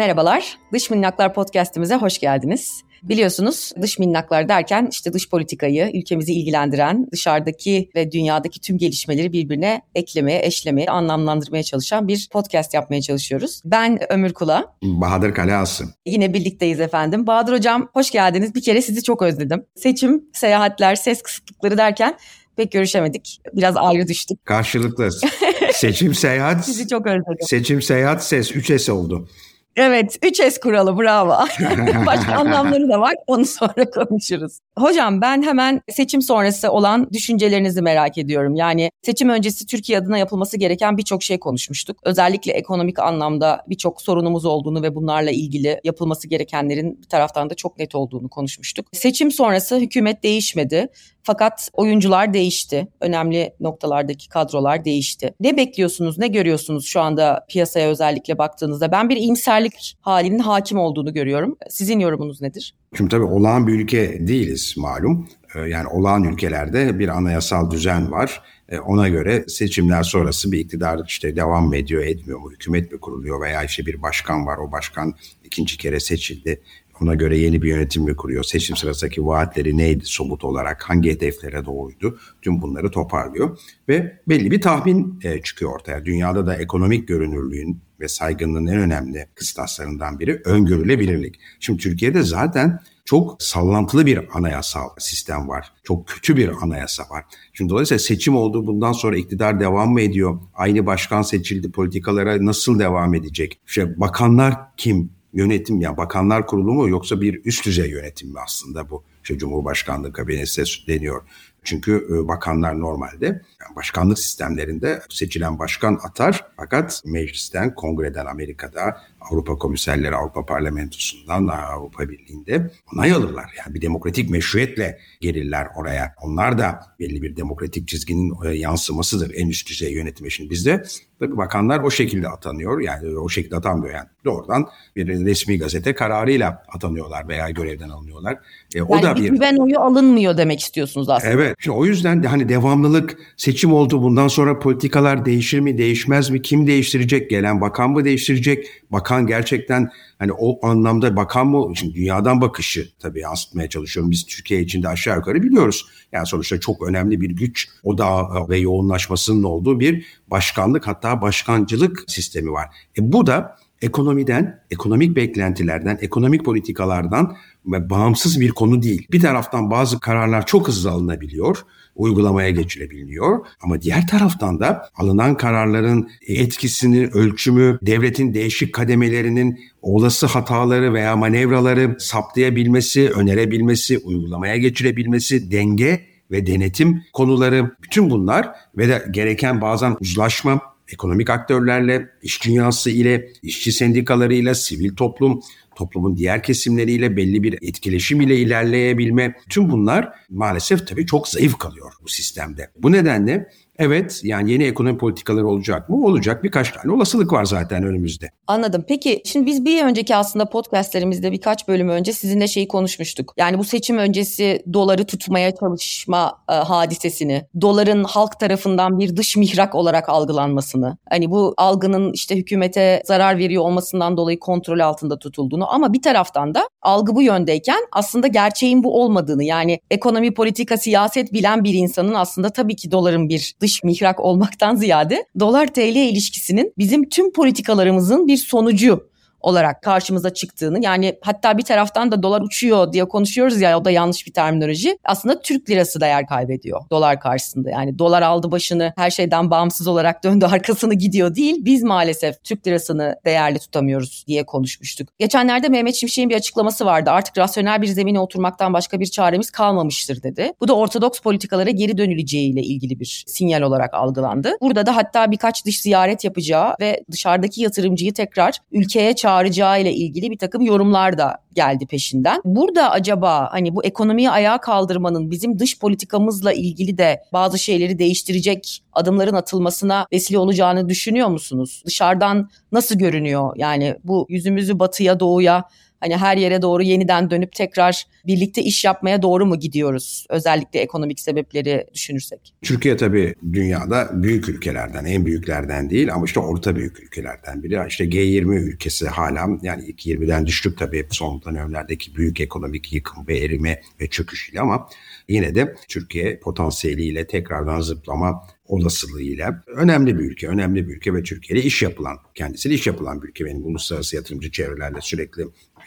Merhabalar, Dış Minnaklar Podcast'imize hoş geldiniz. Biliyorsunuz dış minnaklar derken işte dış politikayı, ülkemizi ilgilendiren, dışarıdaki ve dünyadaki tüm gelişmeleri birbirine eklemeye, eşlemeye, anlamlandırmaya çalışan bir podcast yapmaya çalışıyoruz. Ben Ömür Kula. Bahadır Kaleası. Yine birlikteyiz efendim. Bahadır Hocam hoş geldiniz. Bir kere sizi çok özledim. Seçim, seyahatler, ses kısıtlıkları derken pek görüşemedik. Biraz ayrı düştük. Karşılıklı. Seçim, seyahat. Sizi çok özledim. Seçim, seyahat, ses. 3 S oldu. Evet 3S kuralı bravo. Başka anlamları da var onu sonra konuşuruz. Hocam ben hemen seçim sonrası olan düşüncelerinizi merak ediyorum. Yani seçim öncesi Türkiye adına yapılması gereken birçok şey konuşmuştuk. Özellikle ekonomik anlamda birçok sorunumuz olduğunu ve bunlarla ilgili yapılması gerekenlerin bir taraftan da çok net olduğunu konuşmuştuk. Seçim sonrası hükümet değişmedi. Fakat oyuncular değişti. Önemli noktalardaki kadrolar değişti. Ne bekliyorsunuz, ne görüyorsunuz şu anda piyasaya özellikle baktığınızda? Ben bir iyimserlik halinin hakim olduğunu görüyorum. Sizin yorumunuz nedir? Şimdi tabii olağan bir ülke değiliz malum. Ee, yani olağan ülkelerde bir anayasal düzen var. Ee, ona göre seçimler sonrası bir iktidar işte devam mı ediyor, etmiyor mu, hükümet mi kuruluyor veya işte bir başkan var, o başkan ikinci kere seçildi. Ona göre yeni bir yönetim mi kuruyor? Seçim sırasındaki vaatleri neydi somut olarak? Hangi hedeflere doğruydu? Tüm bunları toparlıyor. Ve belli bir tahmin e, çıkıyor ortaya. Dünyada da ekonomik görünürlüğün ve saygınlığın en önemli kıstaslarından biri öngörülebilirlik. Şimdi Türkiye'de zaten çok sallantılı bir anayasal sistem var. Çok kötü bir anayasa var. Şimdi dolayısıyla seçim oldu bundan sonra iktidar devam mı ediyor? Aynı başkan seçildi politikalara nasıl devam edecek? İşte bakanlar kim? Yönetim ya bakanlar kurulu mu yoksa bir üst düzey yönetim mi aslında bu? İşte Cumhurbaşkanlığı kabinesi deniyor. Çünkü e, bakanlar normalde yani başkanlık sistemlerinde seçilen başkan atar fakat meclisten, kongreden Amerika'da, Avrupa komiserleri Avrupa Parlamentosu'ndan, Avrupa Birliği'nde onay alırlar. Yani bir demokratik meşruiyetle gelirler oraya. Onlar da belli bir demokratik çizginin e, yansımasıdır en üst düzey yönetim için. Bizde tabii bakanlar o şekilde atanıyor. Yani o şekilde atanmıyor yani. Doğrudan bir resmi gazete kararıyla atanıyorlar veya görevden alınıyorlar. E, yani o da bir güven oyu alınmıyor demek istiyorsunuz aslında. Evet. Şimdi o yüzden de hani devamlılık seçim oldu. Bundan sonra politikalar değişir mi, değişmez mi? Kim değiştirecek? Gelen bakan mı değiştirecek? Bakan gerçekten hani o anlamda bakan mı? Şimdi dünyadan bakışı tabii yansıtmaya çalışıyorum. Biz Türkiye içinde aşağı yukarı biliyoruz. Yani sonuçta çok önemli bir güç odağı ve yoğunlaşmasının olduğu bir başkanlık hatta başkancılık sistemi var. E bu da ekonomiden, ekonomik beklentilerden, ekonomik politikalardan ve bağımsız bir konu değil. Bir taraftan bazı kararlar çok hızlı alınabiliyor, uygulamaya geçilebiliyor. Ama diğer taraftan da alınan kararların etkisini, ölçümü, devletin değişik kademelerinin olası hataları veya manevraları saptayabilmesi, önerebilmesi, uygulamaya geçirebilmesi, denge ve denetim konuları bütün bunlar ve de gereken bazen uzlaşma ekonomik aktörlerle, iş dünyası ile, işçi sendikalarıyla, sivil toplum, toplumun diğer kesimleriyle belli bir etkileşim ile ilerleyebilme. Tüm bunlar maalesef tabii çok zayıf kalıyor bu sistemde. Bu nedenle Evet yani yeni ekonomi politikaları olacak mı? Olacak birkaç tane olasılık var zaten önümüzde. Anladım. Peki şimdi biz bir önceki aslında podcastlerimizde birkaç bölüm önce sizinle şeyi konuşmuştuk. Yani bu seçim öncesi doları tutmaya çalışma e, hadisesini, doların halk tarafından bir dış mihrak olarak algılanmasını, hani bu algının işte hükümete zarar veriyor olmasından dolayı kontrol altında tutulduğunu ama bir taraftan da algı bu yöndeyken aslında gerçeğin bu olmadığını yani ekonomi, politika, siyaset bilen bir insanın aslında tabii ki doların bir dış mihrak olmaktan ziyade dolar TL ilişkisinin bizim tüm politikalarımızın bir sonucu olarak karşımıza çıktığını yani hatta bir taraftan da dolar uçuyor diye konuşuyoruz ya o da yanlış bir terminoloji. Aslında Türk lirası değer kaybediyor dolar karşısında. Yani dolar aldı başını her şeyden bağımsız olarak döndü arkasını gidiyor değil. Biz maalesef Türk lirasını değerli tutamıyoruz diye konuşmuştuk. Geçenlerde Mehmet Şimşek'in bir açıklaması vardı. Artık rasyonel bir zemine oturmaktan başka bir çaremiz kalmamıştır dedi. Bu da ortodoks politikalara geri dönüleceğiyle ilgili bir sinyal olarak algılandı. Burada da hatta birkaç dış ziyaret yapacağı ve dışarıdaki yatırımcıyı tekrar ülkeye çağıracağı çağıracağı ile ilgili bir takım yorumlar da geldi peşinden. Burada acaba hani bu ekonomiyi ayağa kaldırmanın bizim dış politikamızla ilgili de bazı şeyleri değiştirecek adımların atılmasına vesile olacağını düşünüyor musunuz? Dışarıdan nasıl görünüyor? Yani bu yüzümüzü batıya doğuya Hani her yere doğru yeniden dönüp tekrar birlikte iş yapmaya doğru mu gidiyoruz? Özellikle ekonomik sebepleri düşünürsek. Türkiye tabii dünyada büyük ülkelerden, en büyüklerden değil ama işte orta büyük ülkelerden biri. İşte G20 ülkesi hala yani ilk 20'den düştük tabii son dönemlerdeki büyük ekonomik yıkım ve erime ve çöküş ile ama yine de Türkiye potansiyeliyle tekrardan zıplama olasılığıyla önemli bir ülke, önemli bir ülke ve Türkiye'de iş yapılan, kendisiyle iş yapılan bir ülke. Benim uluslararası yatırımcı çevrelerle sürekli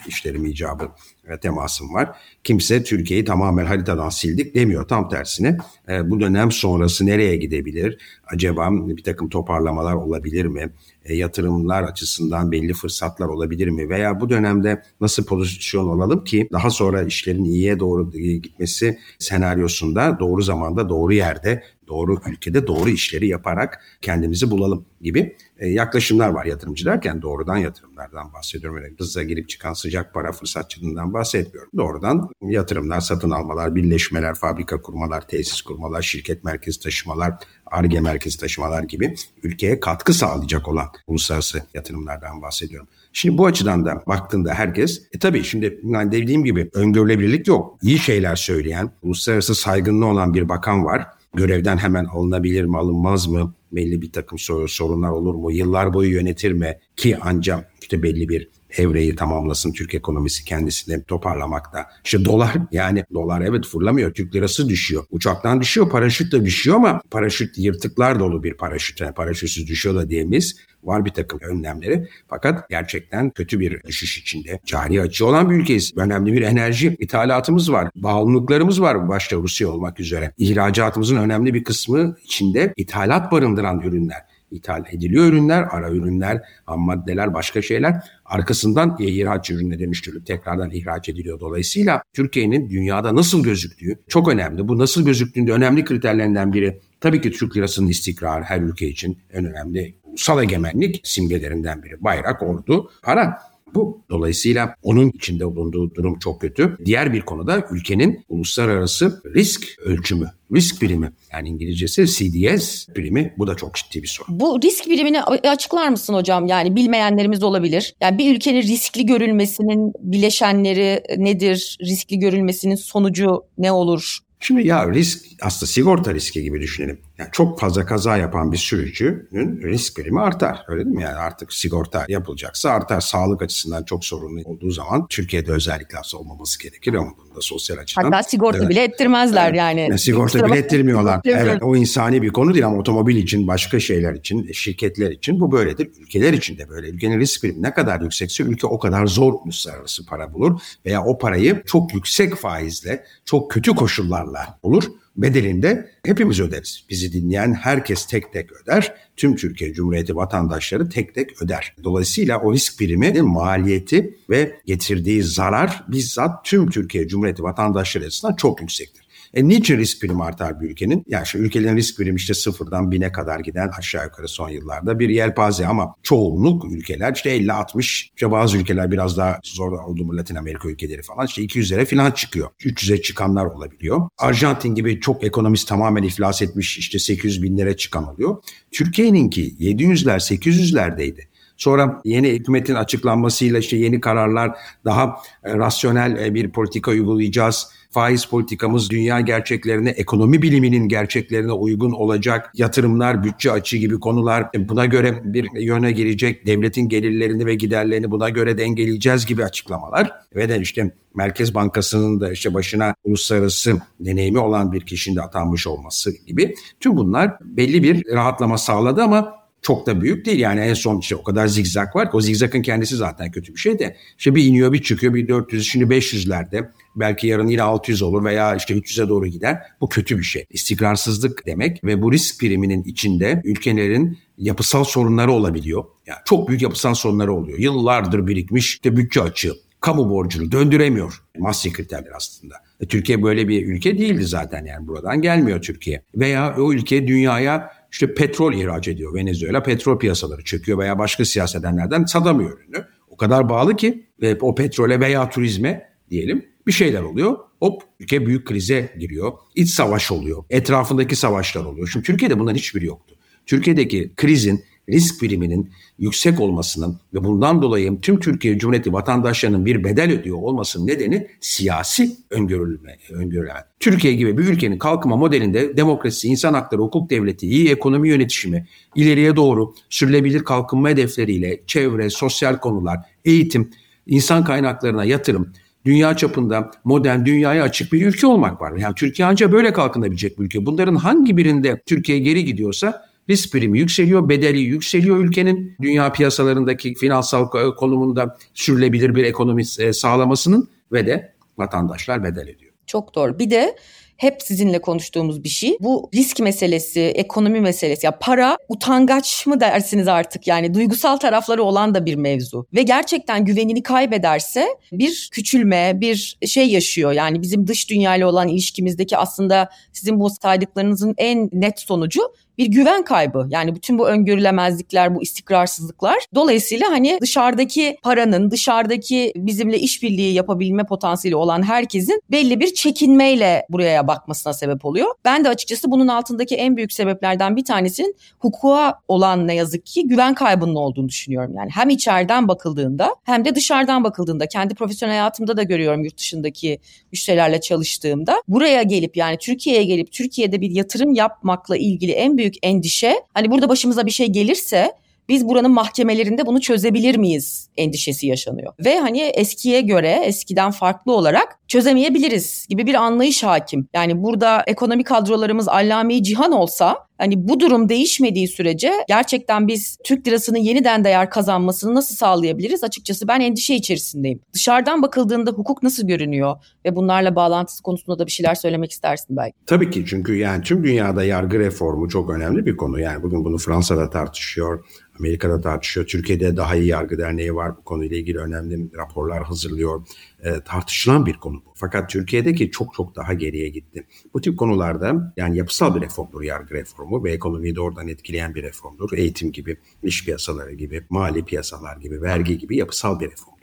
işlerim icabı ve temasım var. Kimse Türkiye'yi tamamen haritadan sildik demiyor. Tam tersine e, bu dönem sonrası nereye gidebilir? Acaba bir takım toparlamalar olabilir mi? E, yatırımlar açısından belli fırsatlar olabilir mi? Veya bu dönemde nasıl pozisyon olalım ki daha sonra işlerin iyiye doğru gitmesi senaryosunda doğru zamanda doğru yerde doğru ülkede doğru işleri yaparak kendimizi bulalım gibi e, yaklaşımlar var yatırımcı derken doğrudan yatırımlardan bahsediyorum. Öyle hızla girip çıkan sıcak para fırsatçılığından bahsetmiyorum. Doğrudan yatırımlar, satın almalar, birleşmeler, fabrika kurmalar, tesis kurmalar, şirket merkezi taşımalar, ARGE merkezi taşımalar gibi ülkeye katkı sağlayacak olan uluslararası yatırımlardan bahsediyorum. Şimdi bu açıdan da baktığında herkes, e tabii şimdi yani dediğim gibi öngörülebilirlik yok. İyi şeyler söyleyen, uluslararası saygınlığı olan bir bakan var görevden hemen alınabilir mi alınmaz mı? Belli bir takım sorunlar olur mu? Yıllar boyu yönetir mi? Ki ancak işte belli bir evreyi tamamlasın Türk ekonomisi kendisini toparlamakta. İşte dolar yani dolar evet fırlamıyor. Türk lirası düşüyor. Uçaktan düşüyor, paraşüt de düşüyor ama paraşüt yırtıklar dolu bir paraşüt. Yani paraşütsüz düşüyor da diyemeyiz. Var bir takım önlemleri. Fakat gerçekten kötü bir düşüş içinde. Cari açı olan bir ülkeyiz. Önemli bir enerji ithalatımız var. Bağımlılıklarımız var başta Rusya olmak üzere. İhracatımızın önemli bir kısmı içinde ithalat barındıran ürünler ithal ediliyor ürünler, ara ürünler, ham maddeler, başka şeyler arkasından ihraç ürününe dönüştürülüp tekrardan ihraç ediliyor. Dolayısıyla Türkiye'nin dünyada nasıl gözüktüğü çok önemli. Bu nasıl gözüktüğünde önemli kriterlerinden biri tabii ki Türk lirasının istikrarı her ülke için en önemli ulusal egemenlik simgelerinden biri. Bayrak, ordu, para bu. Dolayısıyla onun içinde bulunduğu durum çok kötü. Diğer bir konuda ülkenin uluslararası risk ölçümü, risk birimi yani İngilizcesi CDS birimi bu da çok ciddi bir sorun. Bu risk birimini açıklar mısın hocam? Yani bilmeyenlerimiz olabilir. Yani bir ülkenin riskli görülmesinin bileşenleri nedir? Riskli görülmesinin sonucu ne olur? Şimdi ya risk aslında sigorta riski gibi düşünelim. Yani çok fazla kaza yapan bir sürücünün risk primi artar. Öyle değil mi? Yani artık sigorta yapılacaksa artar. Sağlık açısından çok sorunlu olduğu zaman Türkiye'de özellikle aslında olmaması gerekir ama bunda sosyal açıdan. Hatta sigorta evet. bile ettirmezler yani. yani. Sigorta bile ettirmiyorlar. evet o insani bir konu değil ama otomobil için, başka şeyler için, şirketler için bu böyledir. Ülkeler için de böyle. Ülkenin risk primi ne kadar yüksekse ülke o kadar zor uluslararası para bulur veya o parayı çok yüksek faizle, çok kötü koşullarla bulur bedelinde hepimiz öderiz. Bizi dinleyen herkes tek tek öder. Tüm Türkiye Cumhuriyeti vatandaşları tek tek öder. Dolayısıyla o risk primi maliyeti ve getirdiği zarar bizzat tüm Türkiye Cumhuriyeti vatandaşları açısından çok yüksektir. E niçin risk primi artar bir ülkenin? Yani şu ülkelerin risk primi işte sıfırdan bine kadar giden aşağı yukarı son yıllarda bir yelpaze ama çoğunluk ülkeler işte 50-60 işte bazı ülkeler biraz daha zor oldu mu Latin Amerika ülkeleri falan işte 200'lere falan çıkıyor. 300'e çıkanlar olabiliyor. Arjantin gibi çok ekonomist tamamen iflas etmiş işte 800 binlere çıkan oluyor. Türkiye'ninki 700'ler 800'lerdeydi. Sonra yeni hükümetin açıklanmasıyla işte yeni kararlar daha e, rasyonel e, bir politika uygulayacağız faiz politikamız dünya gerçeklerine, ekonomi biliminin gerçeklerine uygun olacak yatırımlar, bütçe açığı gibi konular e, buna göre bir yöne girecek, devletin gelirlerini ve giderlerini buna göre dengeleyeceğiz gibi açıklamalar. Ve de işte Merkez Bankası'nın da işte başına uluslararası deneyimi olan bir kişinin de atanmış olması gibi. Tüm bunlar belli bir rahatlama sağladı ama çok da büyük değil. Yani en son işte o kadar zigzag var ki o zigzagın kendisi zaten kötü bir şey de. İşte bir iniyor bir çıkıyor bir 400 şimdi 500'lerde belki yarın yine 600 olur veya işte 300'e doğru gider. Bu kötü bir şey. İstikrarsızlık demek ve bu risk priminin içinde ülkelerin yapısal sorunları olabiliyor. Yani çok büyük yapısal sorunları oluyor. Yıllardır birikmiş işte bütçe açığı, kamu borcunu döndüremiyor. Masya kriterler aslında. E, Türkiye böyle bir ülke değildi zaten yani buradan gelmiyor Türkiye. Veya o ülke dünyaya işte petrol ihraç ediyor. Venezuela petrol piyasaları çöküyor veya başka siyasedenlerden satamıyor ürünü. O kadar bağlı ki ve o petrole veya turizme diyelim bir şeyler oluyor. Hop ülke büyük krize giriyor. İç savaş oluyor. Etrafındaki savaşlar oluyor. Şimdi Türkiye'de bunların hiçbiri yoktu. Türkiye'deki krizin risk biriminin yüksek olmasının ve bundan dolayı tüm Türkiye Cumhuriyeti vatandaşlarının bir bedel ödüyor olmasının nedeni siyasi öngörülme, öngörülen. Türkiye gibi bir ülkenin kalkınma modelinde demokrasi, insan hakları, hukuk devleti, iyi ekonomi yönetişimi, ileriye doğru sürülebilir kalkınma hedefleriyle çevre, sosyal konular, eğitim, insan kaynaklarına yatırım, dünya çapında modern dünyaya açık bir ülke olmak var. Yani Türkiye ancak böyle kalkınabilecek bir ülke. Bunların hangi birinde Türkiye geri gidiyorsa risk primi yükseliyor, bedeli yükseliyor ülkenin dünya piyasalarındaki finansal konumunda sürülebilir bir ekonomi e, sağlamasının ve de vatandaşlar bedel ediyor. Çok doğru. Bir de hep sizinle konuştuğumuz bir şey. Bu risk meselesi, ekonomi meselesi. Ya para utangaç mı dersiniz artık? Yani duygusal tarafları olan da bir mevzu. Ve gerçekten güvenini kaybederse bir küçülme, bir şey yaşıyor. Yani bizim dış dünyayla olan ilişkimizdeki aslında sizin bu saydıklarınızın en net sonucu bir güven kaybı. Yani bütün bu öngörülemezlikler, bu istikrarsızlıklar. Dolayısıyla hani dışarıdaki paranın, dışarıdaki bizimle işbirliği yapabilme potansiyeli olan herkesin belli bir çekinmeyle buraya bakmasına sebep oluyor. Ben de açıkçası bunun altındaki en büyük sebeplerden bir tanesinin hukuka olan ne yazık ki güven kaybının olduğunu düşünüyorum. Yani hem içeriden bakıldığında hem de dışarıdan bakıldığında kendi profesyonel hayatımda da görüyorum yurt dışındaki müşterilerle çalıştığımda. Buraya gelip yani Türkiye'ye gelip Türkiye'de bir yatırım yapmakla ilgili en büyük büyük endişe hani burada başımıza bir şey gelirse biz buranın mahkemelerinde bunu çözebilir miyiz endişesi yaşanıyor. Ve hani eskiye göre eskiden farklı olarak çözemeyebiliriz gibi bir anlayış hakim. Yani burada ekonomik kadrolarımız allame cihan olsa hani bu durum değişmediği sürece gerçekten biz Türk lirasının yeniden değer kazanmasını nasıl sağlayabiliriz? Açıkçası ben endişe içerisindeyim. Dışarıdan bakıldığında hukuk nasıl görünüyor ve bunlarla bağlantısı konusunda da bir şeyler söylemek istersin belki. Tabii ki çünkü yani tüm dünyada yargı reformu çok önemli bir konu. Yani bugün bunu Fransa'da tartışıyor, Amerika'da tartışıyor. Türkiye'de daha iyi yargı derneği var. Bu konuyla ilgili önemli raporlar hazırlıyor. E, tartışılan bir konu bu. Fakat Türkiye'deki çok çok daha geriye gitti. Bu tip konularda yani yapısal bir reformdur yargı reformu ve ekonomiyi doğrudan etkileyen bir reformdur. Eğitim gibi, iş piyasaları gibi, mali piyasalar gibi, vergi gibi yapısal bir reform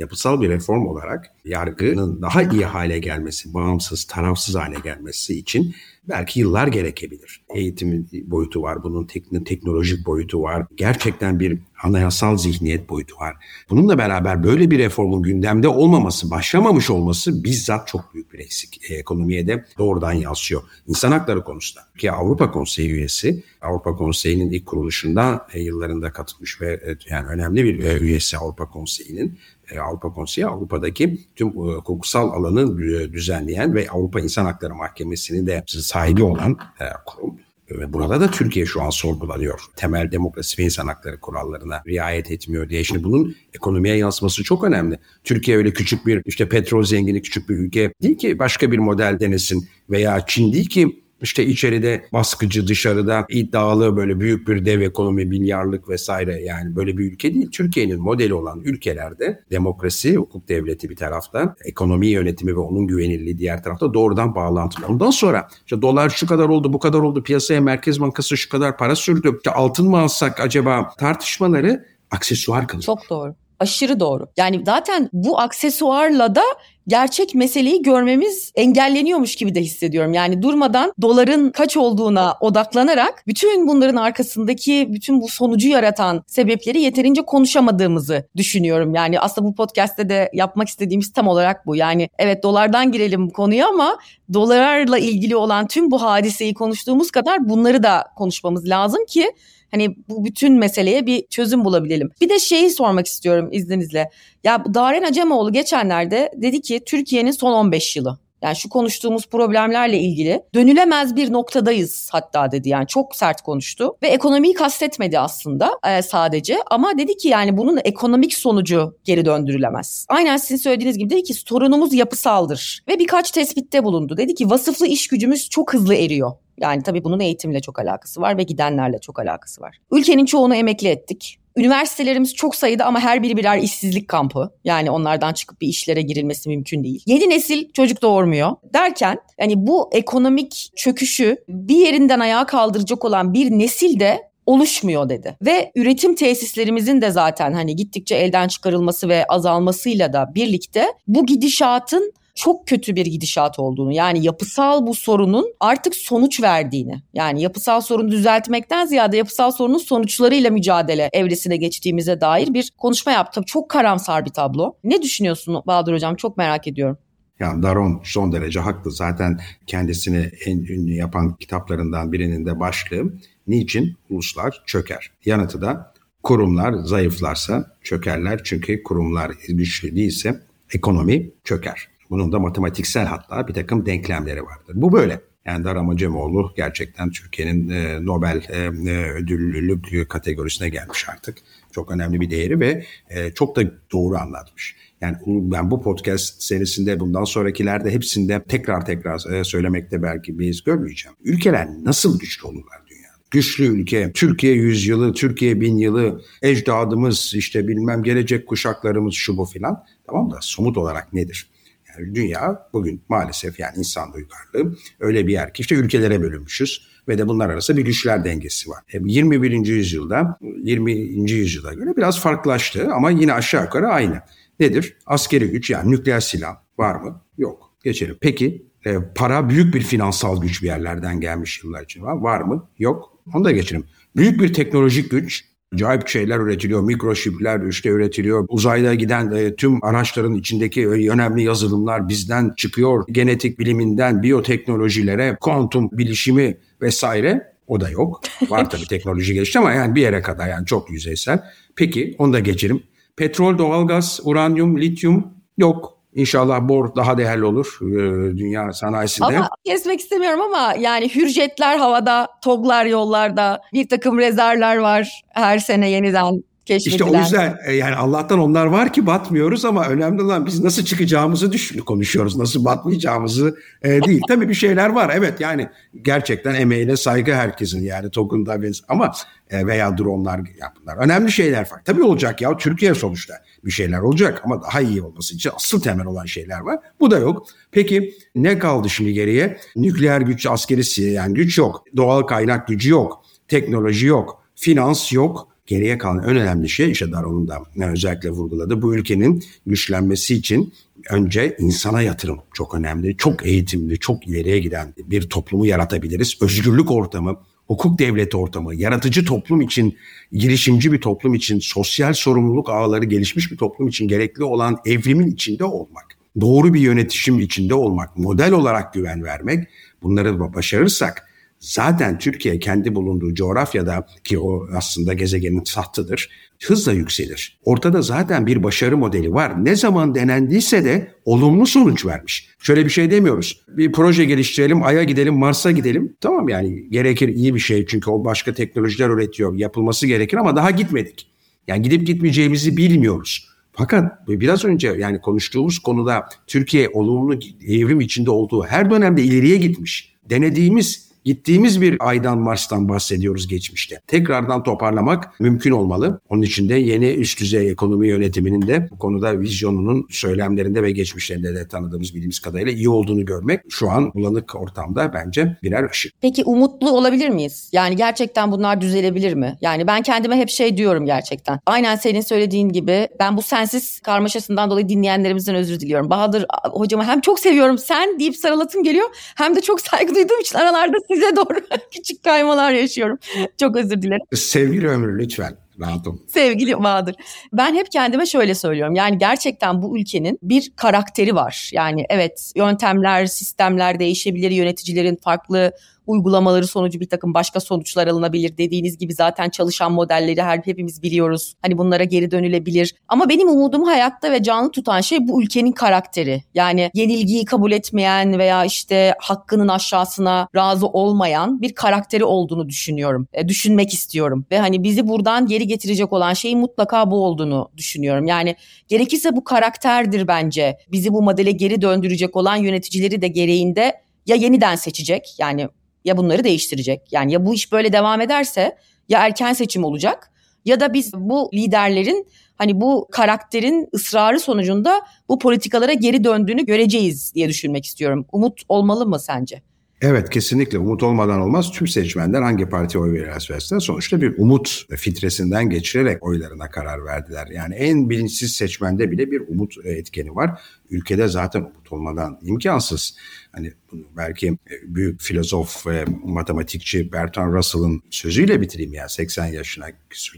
yapısal bir reform olarak yargının daha iyi hale gelmesi, bağımsız, tarafsız hale gelmesi için belki yıllar gerekebilir. Eğitim boyutu var, bunun teknolojik boyutu var. Gerçekten bir anayasal zihniyet boyutu var. Bununla beraber böyle bir reformun gündemde olmaması, başlamamış olması bizzat çok büyük bir eksik. E, ekonomiye de doğrudan yansıyor. İnsan hakları konusunda. Ki Avrupa Konseyi üyesi, Avrupa Konseyi'nin ilk kuruluşunda e, yıllarında katılmış ve e, yani önemli bir e, üyesi Avrupa Konseyi'nin Avrupa Konseyi Avrupa'daki tüm hukuksal alanı düzenleyen ve Avrupa İnsan Hakları Mahkemesi'nin de sahibi olan e, kurum. Ve burada da Türkiye şu an sorgulanıyor. Temel demokrasi ve insan hakları kurallarına riayet etmiyor diye. Şimdi bunun ekonomiye yansıması çok önemli. Türkiye öyle küçük bir işte petrol zengini küçük bir ülke değil ki başka bir model denesin. Veya Çin değil ki işte içeride baskıcı, dışarıda iddialı böyle büyük bir dev ekonomi, milyarlık vesaire yani böyle bir ülke değil. Türkiye'nin modeli olan ülkelerde demokrasi, hukuk devleti bir tarafta, ekonomi yönetimi ve onun güvenilirliği diğer tarafta doğrudan bağlantılı. Ondan sonra işte dolar şu kadar oldu, bu kadar oldu, piyasaya Merkez Bankası şu kadar para sürdü. İşte altın mı alsak acaba tartışmaları aksesuar kalıyor. Çok doğru. Aşırı doğru. Yani zaten bu aksesuarla da gerçek meseleyi görmemiz engelleniyormuş gibi de hissediyorum. Yani durmadan doların kaç olduğuna odaklanarak bütün bunların arkasındaki bütün bu sonucu yaratan sebepleri yeterince konuşamadığımızı düşünüyorum. Yani aslında bu podcast'te de yapmak istediğimiz tam olarak bu. Yani evet dolardan girelim bu konuya ama dolarla ilgili olan tüm bu hadiseyi konuştuğumuz kadar bunları da konuşmamız lazım ki Hani bu bütün meseleye bir çözüm bulabilelim. Bir de şeyi sormak istiyorum izninizle. Ya Daren Acemoğlu geçenlerde dedi ki Türkiye'nin son 15 yılı. Yani şu konuştuğumuz problemlerle ilgili dönülemez bir noktadayız hatta dedi yani çok sert konuştu ve ekonomiyi kastetmedi aslında e, sadece ama dedi ki yani bunun ekonomik sonucu geri döndürülemez. Aynen sizin söylediğiniz gibi dedi ki sorunumuz yapısaldır ve birkaç tespitte bulundu. Dedi ki vasıflı iş gücümüz çok hızlı eriyor. Yani tabii bunun eğitimle çok alakası var ve gidenlerle çok alakası var. Ülkenin çoğunu emekli ettik. Üniversitelerimiz çok sayıda ama her biri birer işsizlik kampı. Yani onlardan çıkıp bir işlere girilmesi mümkün değil. Yeni nesil çocuk doğurmuyor derken yani bu ekonomik çöküşü bir yerinden ayağa kaldıracak olan bir nesil de oluşmuyor dedi. Ve üretim tesislerimizin de zaten hani gittikçe elden çıkarılması ve azalmasıyla da birlikte bu gidişatın çok kötü bir gidişat olduğunu yani yapısal bu sorunun artık sonuç verdiğini yani yapısal sorunu düzeltmekten ziyade yapısal sorunun sonuçlarıyla mücadele evresine geçtiğimize dair bir konuşma yaptım. Çok karamsar bir tablo. Ne düşünüyorsun Bahadır Hocam? Çok merak ediyorum. Yani Daron son derece haklı. Zaten kendisini en ünlü yapan kitaplarından birinin de başlığı Niçin uluslar çöker? Yanıtı da kurumlar zayıflarsa çökerler. Çünkü kurumlar güçlü değilse ekonomi çöker. Bunun da matematiksel hatta bir takım denklemleri vardır. Bu böyle. Yani Daram Acemoğlu gerçekten Türkiye'nin e, Nobel e, e, ödüllülük kategorisine gelmiş artık. Çok önemli bir değeri ve e, çok da doğru anlatmış. Yani ben bu podcast serisinde bundan sonrakilerde hepsinde tekrar tekrar e, söylemekte belki bir görmeyeceğim. Ülkeler nasıl güçlü olurlar dünya? Güçlü ülke, Türkiye yüzyılı, Türkiye bin yılı, ecdadımız işte bilmem gelecek kuşaklarımız şu bu filan. Tamam da somut olarak nedir? Yani dünya bugün maalesef yani insan duygarlığı öyle bir yer ki işte ülkelere bölünmüşüz ve de bunlar arasında bir güçler dengesi var. 21. E, yüzyılda 20. yüzyıla göre biraz farklılaştı ama yine aşağı yukarı aynı. Nedir? Askeri güç yani nükleer silah var mı? Yok. Geçelim. Peki e, para büyük bir finansal güç bir yerlerden gelmiş yıllar için var. Var mı? Yok. Onu da geçelim. Büyük bir teknolojik güç acayip şeyler üretiliyor. Mikroşipler işte üretiliyor. Uzayda giden e, tüm araçların içindeki e, önemli yazılımlar bizden çıkıyor. Genetik biliminden biyoteknolojilere, kuantum bilişimi vesaire o da yok. Var tabii teknoloji gelişti ama yani bir yere kadar yani çok yüzeysel. Peki onu da geçelim. Petrol, doğalgaz, uranyum, lityum yok. İnşallah bor daha değerli olur e, dünya sanayisinde. Ama kesmek istemiyorum ama yani hürjetler havada, toglar yollarda, bir takım rezervler var her sene yeniden keşfedilen. İşte o yüzden e, yani Allah'tan onlar var ki batmıyoruz ama önemli olan biz nasıl çıkacağımızı düşün konuşuyoruz. Nasıl batmayacağımızı e, değil. Tabii bir şeyler var evet yani gerçekten emeğine saygı herkesin yani TOG'un ama e, veya dronlar ya bunlar önemli şeyler var. Tabii olacak ya Türkiye sonuçta bir şeyler olacak ama daha iyi olması için asıl temel olan şeyler var. Bu da yok. Peki ne kaldı şimdi geriye? Nükleer güç, askeri yani güç yok. Doğal kaynak gücü yok. Teknoloji yok. Finans yok geriye kalan en önemli şey işte Daron'un da özellikle vurguladı. Bu ülkenin güçlenmesi için önce insana yatırım çok önemli. Çok eğitimli, çok ileriye giden bir toplumu yaratabiliriz. Özgürlük ortamı, hukuk devleti ortamı, yaratıcı toplum için, girişimci bir toplum için, sosyal sorumluluk ağları gelişmiş bir toplum için gerekli olan evrimin içinde olmak, doğru bir yönetişim içinde olmak, model olarak güven vermek bunları başarırsak zaten Türkiye kendi bulunduğu coğrafyada ki o aslında gezegenin tahtıdır hızla yükselir. Ortada zaten bir başarı modeli var. Ne zaman denendiyse de olumlu sonuç vermiş. Şöyle bir şey demiyoruz. Bir proje geliştirelim, Ay'a gidelim, Mars'a gidelim. Tamam yani gerekir iyi bir şey çünkü o başka teknolojiler üretiyor. Yapılması gerekir ama daha gitmedik. Yani gidip gitmeyeceğimizi bilmiyoruz. Fakat biraz önce yani konuştuğumuz konuda Türkiye olumlu evrim içinde olduğu her dönemde ileriye gitmiş. Denediğimiz Gittiğimiz bir aydan Mars'tan bahsediyoruz geçmişte. Tekrardan toparlamak mümkün olmalı. Onun için de yeni üst düzey ekonomi yönetiminin de bu konuda vizyonunun söylemlerinde ve geçmişlerinde de tanıdığımız bildiğimiz kadarıyla iyi olduğunu görmek şu an bulanık ortamda bence birer ışık. Peki umutlu olabilir miyiz? Yani gerçekten bunlar düzelebilir mi? Yani ben kendime hep şey diyorum gerçekten. Aynen senin söylediğin gibi ben bu sensiz karmaşasından dolayı dinleyenlerimizden özür diliyorum. Bahadır hocamı hem çok seviyorum sen deyip sarılatım geliyor hem de çok saygı duyduğum için aralarda size doğru küçük kaymalar yaşıyorum. Çok özür dilerim. Sevgili Ömür lütfen rahat ol. Sevgili Bahadır. Ben hep kendime şöyle söylüyorum. Yani gerçekten bu ülkenin bir karakteri var. Yani evet yöntemler, sistemler değişebilir. Yöneticilerin farklı uygulamaları sonucu bir takım başka sonuçlar alınabilir. Dediğiniz gibi zaten çalışan modelleri her hepimiz biliyoruz. Hani bunlara geri dönülebilir. Ama benim umudum hayatta ve canlı tutan şey bu ülkenin karakteri. Yani yenilgiyi kabul etmeyen veya işte hakkının aşağısına razı olmayan bir karakteri olduğunu düşünüyorum. E, düşünmek istiyorum. Ve hani bizi buradan geri getirecek olan şeyin mutlaka bu olduğunu düşünüyorum. Yani gerekirse bu karakterdir bence. Bizi bu modele geri döndürecek olan yöneticileri de gereğinde ya yeniden seçecek yani ya bunları değiştirecek. Yani ya bu iş böyle devam ederse ya erken seçim olacak ya da biz bu liderlerin hani bu karakterin ısrarı sonucunda bu politikalara geri döndüğünü göreceğiz diye düşünmek istiyorum. Umut olmalı mı sence? Evet kesinlikle umut olmadan olmaz. Tüm seçmenler hangi partiye oy verirlerse versinler sonuçta bir umut filtresinden geçirerek oylarına karar verdiler. Yani en bilinçsiz seçmende bile bir umut etkeni var. Ülkede zaten umut olmadan imkansız. Hani bunu belki büyük filozof ve matematikçi Bertrand Russell'ın sözüyle bitireyim ya 80 yaşına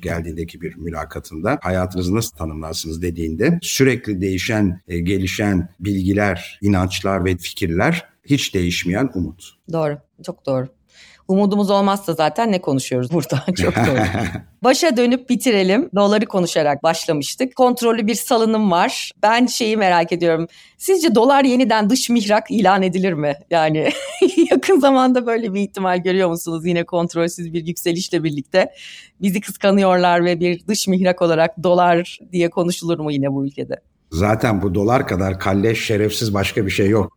geldiğindeki bir mülakatında hayatınızı nasıl tanımlarsınız dediğinde sürekli değişen, e, gelişen bilgiler, inançlar ve fikirler hiç değişmeyen umut. Doğru, çok doğru. Umudumuz olmazsa zaten ne konuşuyoruz burada? Çok doğru. Başa dönüp bitirelim. Doları konuşarak başlamıştık. Kontrollü bir salınım var. Ben şeyi merak ediyorum. Sizce dolar yeniden dış mihrak ilan edilir mi? Yani yakın zamanda böyle bir ihtimal görüyor musunuz? Yine kontrolsüz bir yükselişle birlikte bizi kıskanıyorlar ve bir dış mihrak olarak dolar diye konuşulur mu yine bu ülkede? Zaten bu dolar kadar kalleş şerefsiz başka bir şey yok.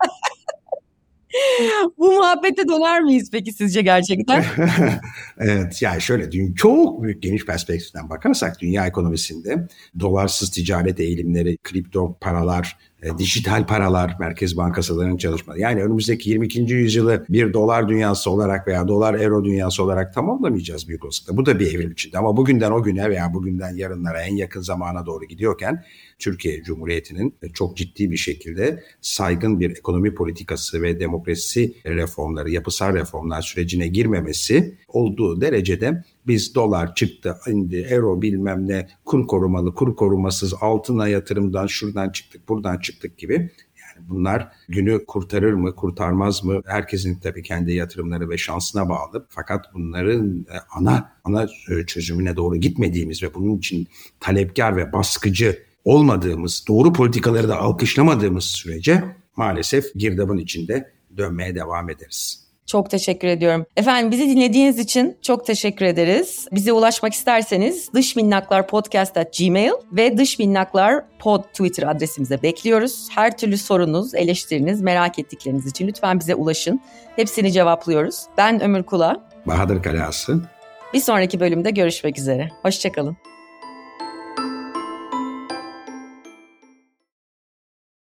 Bu muhabbete döner miyiz peki sizce gerçekten? evet yani şöyle dün çok büyük geniş perspektiften bakarsak dünya ekonomisinde dolarsız ticaret eğilimleri, kripto paralar, e, dijital paralar, merkez bankasalarının çalışmaları. Yani önümüzdeki 22. yüzyılı bir dolar dünyası olarak veya dolar euro dünyası olarak tamamlamayacağız büyük olasılıkla. Bu da bir evrim içinde ama bugünden o güne veya bugünden yarınlara en yakın zamana doğru gidiyorken Türkiye Cumhuriyeti'nin çok ciddi bir şekilde saygın bir ekonomi politikası ve demokrasi reformları, yapısal reformlar sürecine girmemesi olduğu derecede biz dolar çıktı, indi, euro bilmem ne, kur korumalı, kur korumasız, altına yatırımdan şuradan çıktık, buradan çıktık gibi. Yani bunlar günü kurtarır mı, kurtarmaz mı? Herkesin tabii kendi yatırımları ve şansına bağlı. Fakat bunların e, ana ana çözümüne doğru gitmediğimiz ve bunun için talepkar ve baskıcı olmadığımız, doğru politikaları da alkışlamadığımız sürece maalesef girdabın içinde dönmeye devam ederiz. Çok teşekkür ediyorum. Efendim bizi dinlediğiniz için çok teşekkür ederiz. Bize ulaşmak isterseniz dış minnaklar podcast at gmail ve dış minnaklar pod Twitter adresimize bekliyoruz. Her türlü sorunuz, eleştiriniz, merak ettikleriniz için lütfen bize ulaşın. Hepsini cevaplıyoruz. Ben Ömür Kula. Bahadır Kalası. Bir sonraki bölümde görüşmek üzere. Hoşçakalın.